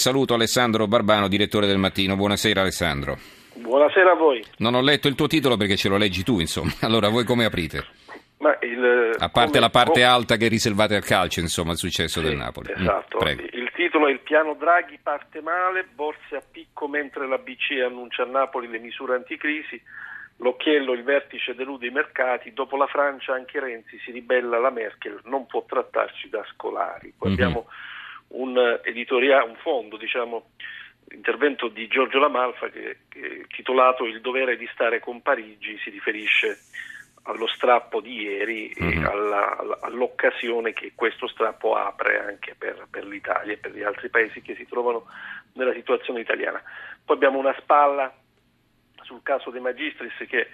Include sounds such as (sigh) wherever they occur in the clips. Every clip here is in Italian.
Saluto Alessandro Barbano, direttore del Mattino. Buonasera Alessandro. Buonasera a voi. Non ho letto il tuo titolo perché ce lo leggi tu, insomma. (laughs) Allora, voi come aprite? Il, a parte come, la parte come... alta che riservate al calcio, insomma, il successo sì, del Napoli. Esatto. Mm, il titolo è Il piano Draghi parte male, borse a picco mentre la BCE annuncia a Napoli le misure anticrisi. L'occhiello, il vertice delude i mercati, dopo la Francia anche Renzi si ribella alla Merkel, non può trattarci da scolari. Poi mm-hmm. Un editoriale, un fondo, diciamo, intervento di Giorgio Lamalfa che, che titolato Il dovere di stare con Parigi si riferisce allo strappo di ieri mm-hmm. e alla, alla, all'occasione che questo strappo apre anche per, per, l'Italia e per gli altri paesi che si trovano nella situazione italiana. Poi abbiamo una spalla sul caso dei Magistris che,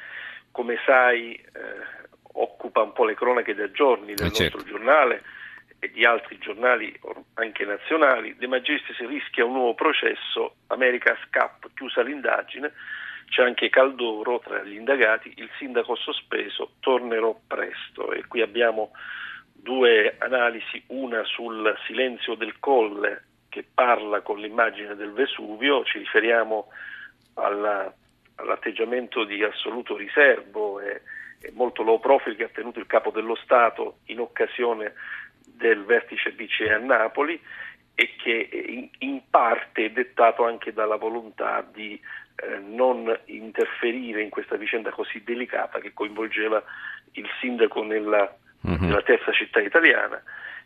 come sai, eh, occupa un po' le cronache da giorni del eh nostro giornale e di altri giornali anche nazionali. De Magistris rischia un nuovo processo, America Scap chiusa l'indagine, c'è anche Caldoro tra gli indagati, il sindaco sospeso, tornerò presto e qui abbiamo due analisi, una sul silenzio del colle che parla con l'immagine del Vesuvio, ci riferiamo alla, all'atteggiamento di assoluto riservo e, e molto low profile che ha tenuto il capo dello Stato in occasione del vertice BCE a Napoli e che in, parte è dettato anche dalla volontà di eh, non interferire in questa vicenda così delicata che coinvolgeva il sindaco nella, mm-hmm. nella terza città italiana.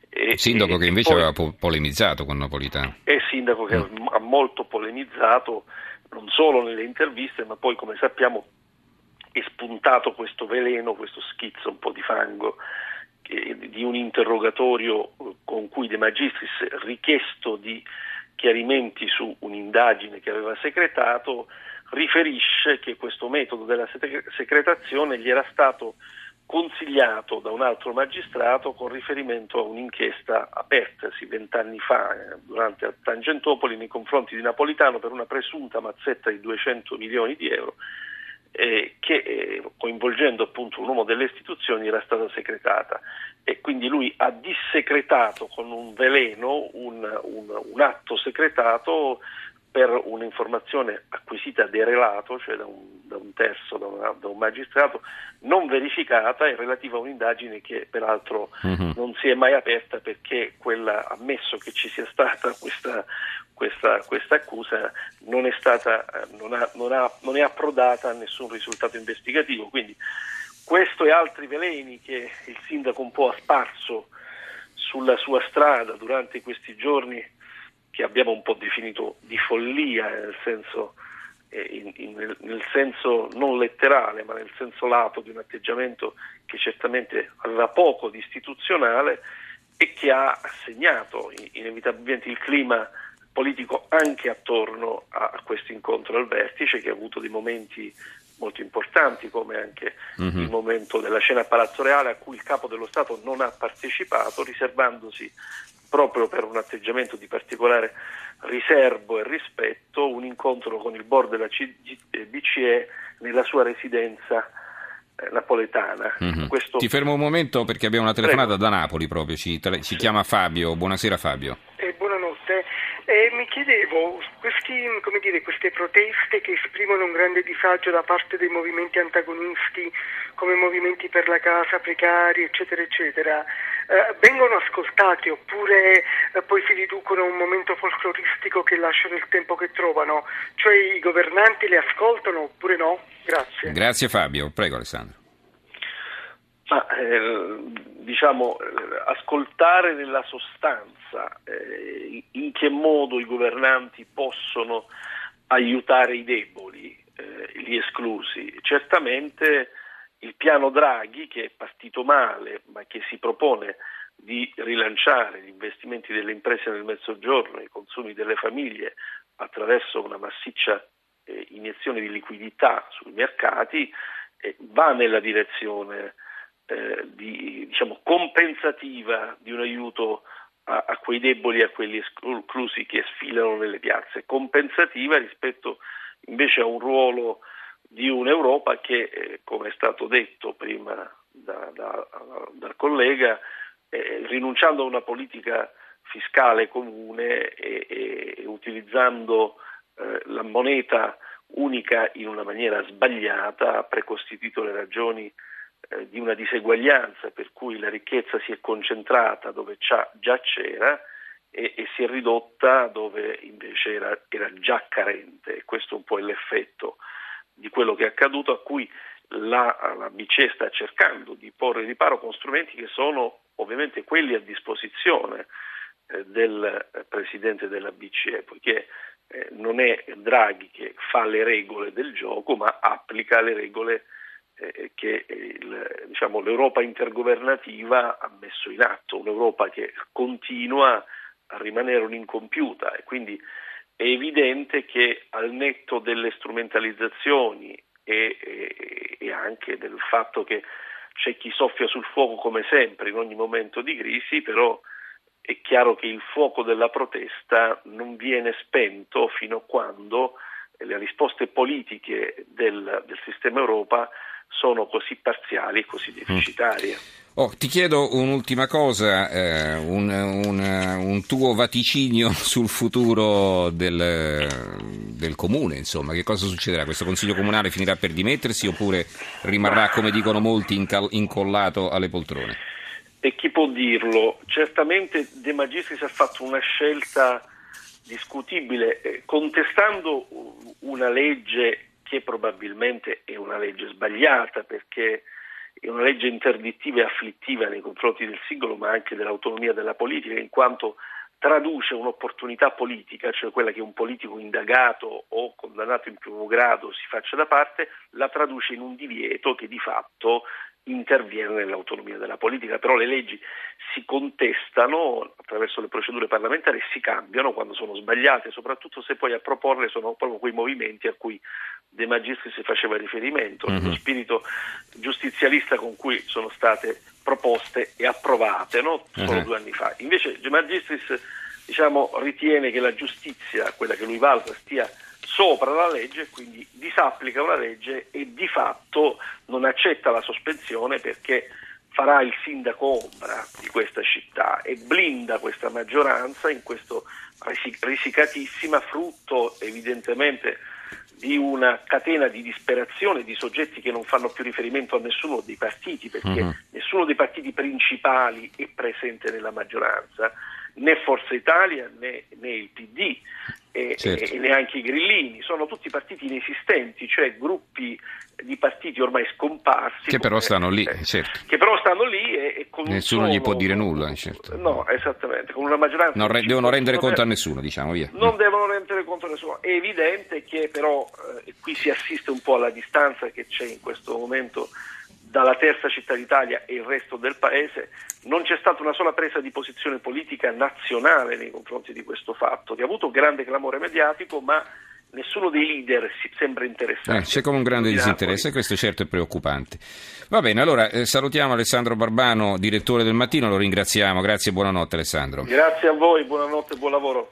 E, sindaco e, che invece poi, aveva po- polemizzato con Napolitano. È sindaco che mm. ha molto polemizzato, non solo nelle interviste, ma poi come sappiamo è spuntato questo veleno, questo schizzo un po' di fango di un interrogatorio con cui De Magistris, richiesto di chiarimenti su un'indagine che aveva secretato, riferisce che questo metodo della secretazione gli era stato consigliato da un altro magistrato con riferimento a un'inchiesta apertasi vent'anni fa eh, durante Tangentopoli nei confronti di Napolitano per una presunta mazzetta di 200 milioni di euro eh, che eh, coinvolgendo appunto un uomo delle istituzioni era stata secretata. E quindi lui ha dissecretato con un veleno un, un, un atto secretato per un'informazione acquisita derelato, cioè da un, da un terzo, da, una, da, un magistrato, non verificata e relativa a un'indagine che peraltro uh-huh. non si è mai aperta perché quella, ammesso che ci sia stata questa, questa, questa accusa, non è, stata, non, ha, non, ha, non è approdata a nessun risultato investigativo. Quindi questo e altri veleni che il sindaco un po' ha sparso sulla sua strada durante questi giorni che abbiamo un po' definito di follia, nel senso, eh, in, in, nel senso non letterale, ma nel senso lato di un atteggiamento che certamente aveva poco di istituzionale e che ha segnato inevitabilmente il clima politico anche attorno a, questo incontro al vertice che ha avuto dei momenti molto importanti come anche mm-hmm. il momento della cena a Palazzo Reale a cui il capo dello Stato non ha partecipato riservandosi proprio per un atteggiamento di particolare riservo e rispetto un incontro con il board della BCE nella sua residenza eh, napoletana. Mm-hmm. Questo... Ti fermo un momento perché abbiamo una telefonata Prego. da Napoli proprio, ci, ci sì. chiama Fabio. Buonasera Fabio. Eh, buonanotte. Eh, mi chiedevo, questi, dire, queste proteste che esprimono un grande disagio da parte dei movimenti antagonisti come movimenti per la casa, precari, eccetera, eccetera, eh, vengono ascoltati oppure eh, poi si riducono a un momento folcloristico che lasciano il tempo che trovano? Cioè i governanti le ascoltano oppure no? Grazie. Grazie Fabio, prego Alessandro. Ma, eh, diciamo, eh, ascoltare nella sostanza eh, in che modo i governanti possono aiutare i deboli, eh, gli esclusi. Certamente il piano Draghi, che è partito male, ma che si propone di rilanciare gli investimenti delle imprese nel mezzogiorno i consumi delle famiglie attraverso una massiccia eh, iniezione di liquidità sui mercati, eh, va nella direzione eh, di, diciamo, compensativa di un aiuto a, a, quei deboli e a quelli esclusi che sfilano nelle piazze, compensativa rispetto invece a un ruolo di un'Europa che, eh, come è stato detto prima da, da, dal collega, eh, rinunciando a una politica fiscale comune e, e, utilizzando eh, la moneta unica in una maniera sbagliata ha precostituito le ragioni eh, di una diseguaglianza per cui la ricchezza si è concentrata dove già c'era e, e, si è ridotta dove invece era, era già carente. Questo un po' è l'effetto quello che è accaduto a cui la, la BCE sta cercando di porre riparo con strumenti che sono ovviamente quelli a disposizione eh, del Presidente della BCE, poiché eh, non è Draghi che fa le regole del gioco, ma applica le regole eh, che il, diciamo, l'Europa intergovernativa ha messo in atto, un'Europa che continua a rimanere un'incompiuta e quindi è evidente che al netto delle strumentalizzazioni e, e, e anche del fatto che c'è chi soffia sul fuoco come sempre in ogni momento di crisi, però è chiaro che il fuoco della protesta non viene spento fino a quando le risposte politiche del, del sistema Europa sono così parziali e così deficitarie. Oh, ti chiedo un'ultima cosa, eh, un, un, un, tuo vaticinio (laughs) sul futuro del, del, comune, insomma, che cosa succederà? Questo consiglio comunale finirà per dimettersi oppure rimarrà, come dicono molti, incal- incollato alle poltrone? E chi può dirlo? Certamente De Magistris ha fatto una scelta discutibile, eh, contestando una legge che probabilmente è una legge sbagliata perché è una legge interdittiva e afflittiva nei confronti del singolo ma anche dell'autonomia della politica in quanto traduce un'opportunità politica, cioè quella che un politico indagato o condannato in primo grado si faccia da parte, la traduce in un divieto che di fatto interviene nell'autonomia della politica, però le leggi si contestano attraverso le procedure parlamentari e si cambiano quando sono sbagliate, soprattutto se poi a proporle sono proprio quei movimenti a cui De Magistris faceva riferimento, mm-hmm. lo spirito giustizialista con cui sono state proposte e approvate no? solo mm-hmm. due anni fa. Invece De Magistris diciamo, ritiene che la giustizia, quella che lui valuta, stia sopra la legge, quindi disapplica una legge e di fatto non accetta la sospensione perché farà il sindaco ombra di questa città e blinda questa maggioranza in questo risicatissima, frutto evidentemente di una catena di disperazione di soggetti che non fanno più riferimento a nessuno dei partiti, perché uh-huh. nessuno dei partiti principali è presente nella maggioranza, né Forza Italia né, né il PD e, certo. e, neanche i grillini, sono tutti partiti inesistenti, cioè gruppi di partiti ormai scomparsi. Che però stanno lì, eh, certo. Che però stanno lì e, e con Nessuno solo, gli può dire nulla, certo. No, esattamente, con una maggioranza... Non re- devono rendere conto a nessuno, diciamo, via. Non devono rendere conto a nessuno. È evidente che però, eh, qui si assiste un po' alla distanza che c'è in questo momento dalla terza città d'Italia e il resto del paese, non c'è stata una sola presa di posizione politica nazionale nei confronti di questo fatto, che ha avuto grande clamore mediatico, ma nessuno dei leader si sembra interessato. Eh, c'è come un grande disinteresse e questo certo è preoccupante. Va bene, allora eh, salutiamo Alessandro Barbano, direttore del mattino, lo ringraziamo. Grazie e buonanotte Alessandro. Grazie a voi, buonanotte e buon lavoro.